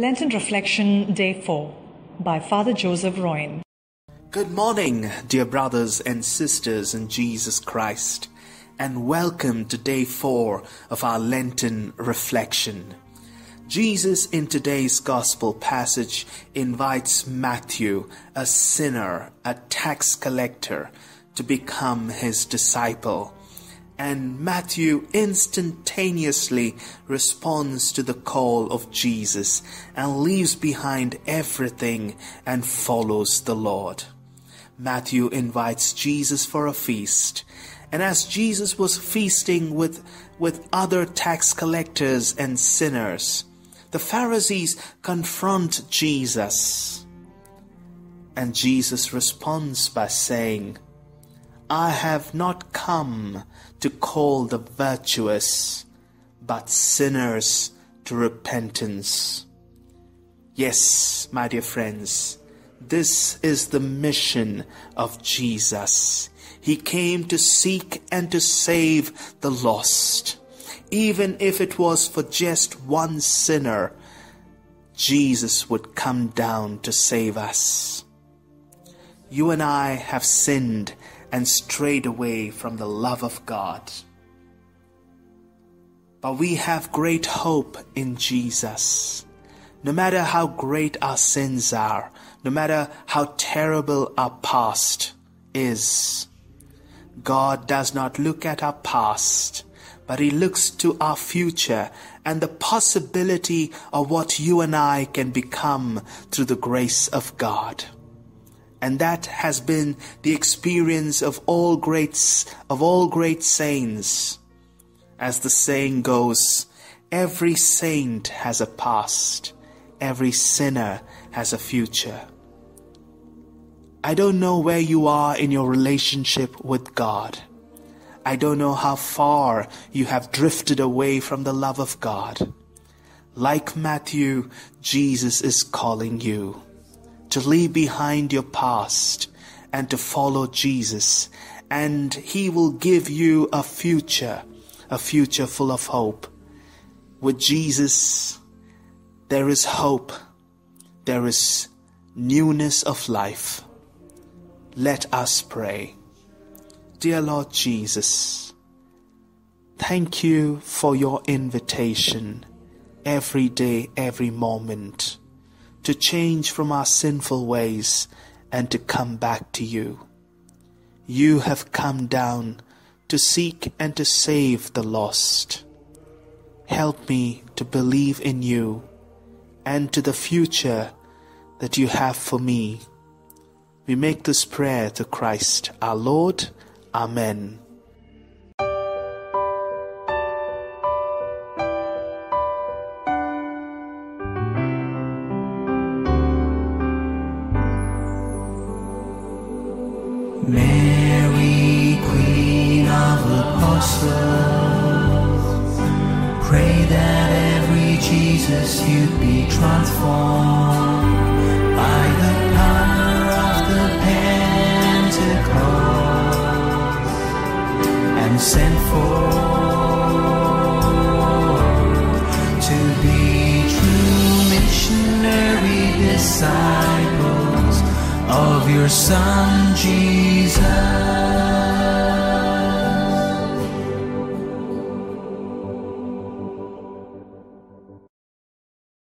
Lenten Reflection Day 4 by Father Joseph Royan. Good morning, dear brothers and sisters in Jesus Christ, and welcome to day 4 of our Lenten reflection. Jesus in today's gospel passage invites Matthew, a sinner, a tax collector, to become his disciple and Matthew instantaneously responds to the call of Jesus and leaves behind everything and follows the Lord. Matthew invites Jesus for a feast, and as Jesus was feasting with, with other tax collectors and sinners, the Pharisees confront Jesus. And Jesus responds by saying, I have not come to call the virtuous, but sinners to repentance. Yes, my dear friends, this is the mission of Jesus. He came to seek and to save the lost. Even if it was for just one sinner, Jesus would come down to save us. You and I have sinned and strayed away from the love of God. But we have great hope in Jesus. No matter how great our sins are, no matter how terrible our past is, God does not look at our past, but He looks to our future and the possibility of what you and I can become through the grace of God. And that has been the experience of all greats, of all great saints. As the saying goes, every saint has a past, every sinner has a future. I don't know where you are in your relationship with God. I don't know how far you have drifted away from the love of God. Like Matthew, Jesus is calling you to leave behind your past and to follow Jesus. And He will give you a future, a future full of hope. With Jesus, there is hope, there is newness of life. Let us pray. Dear Lord Jesus, thank you for your invitation every day, every moment to change from our sinful ways and to come back to you. You have come down to seek and to save the lost. Help me to believe in you and to the future that you have for me. We make this prayer to Christ our Lord. Amen. Pray that every Jesus you'd be transformed by the power of the Pentecost and sent forth to be true missionary disciples of your Son Jesus.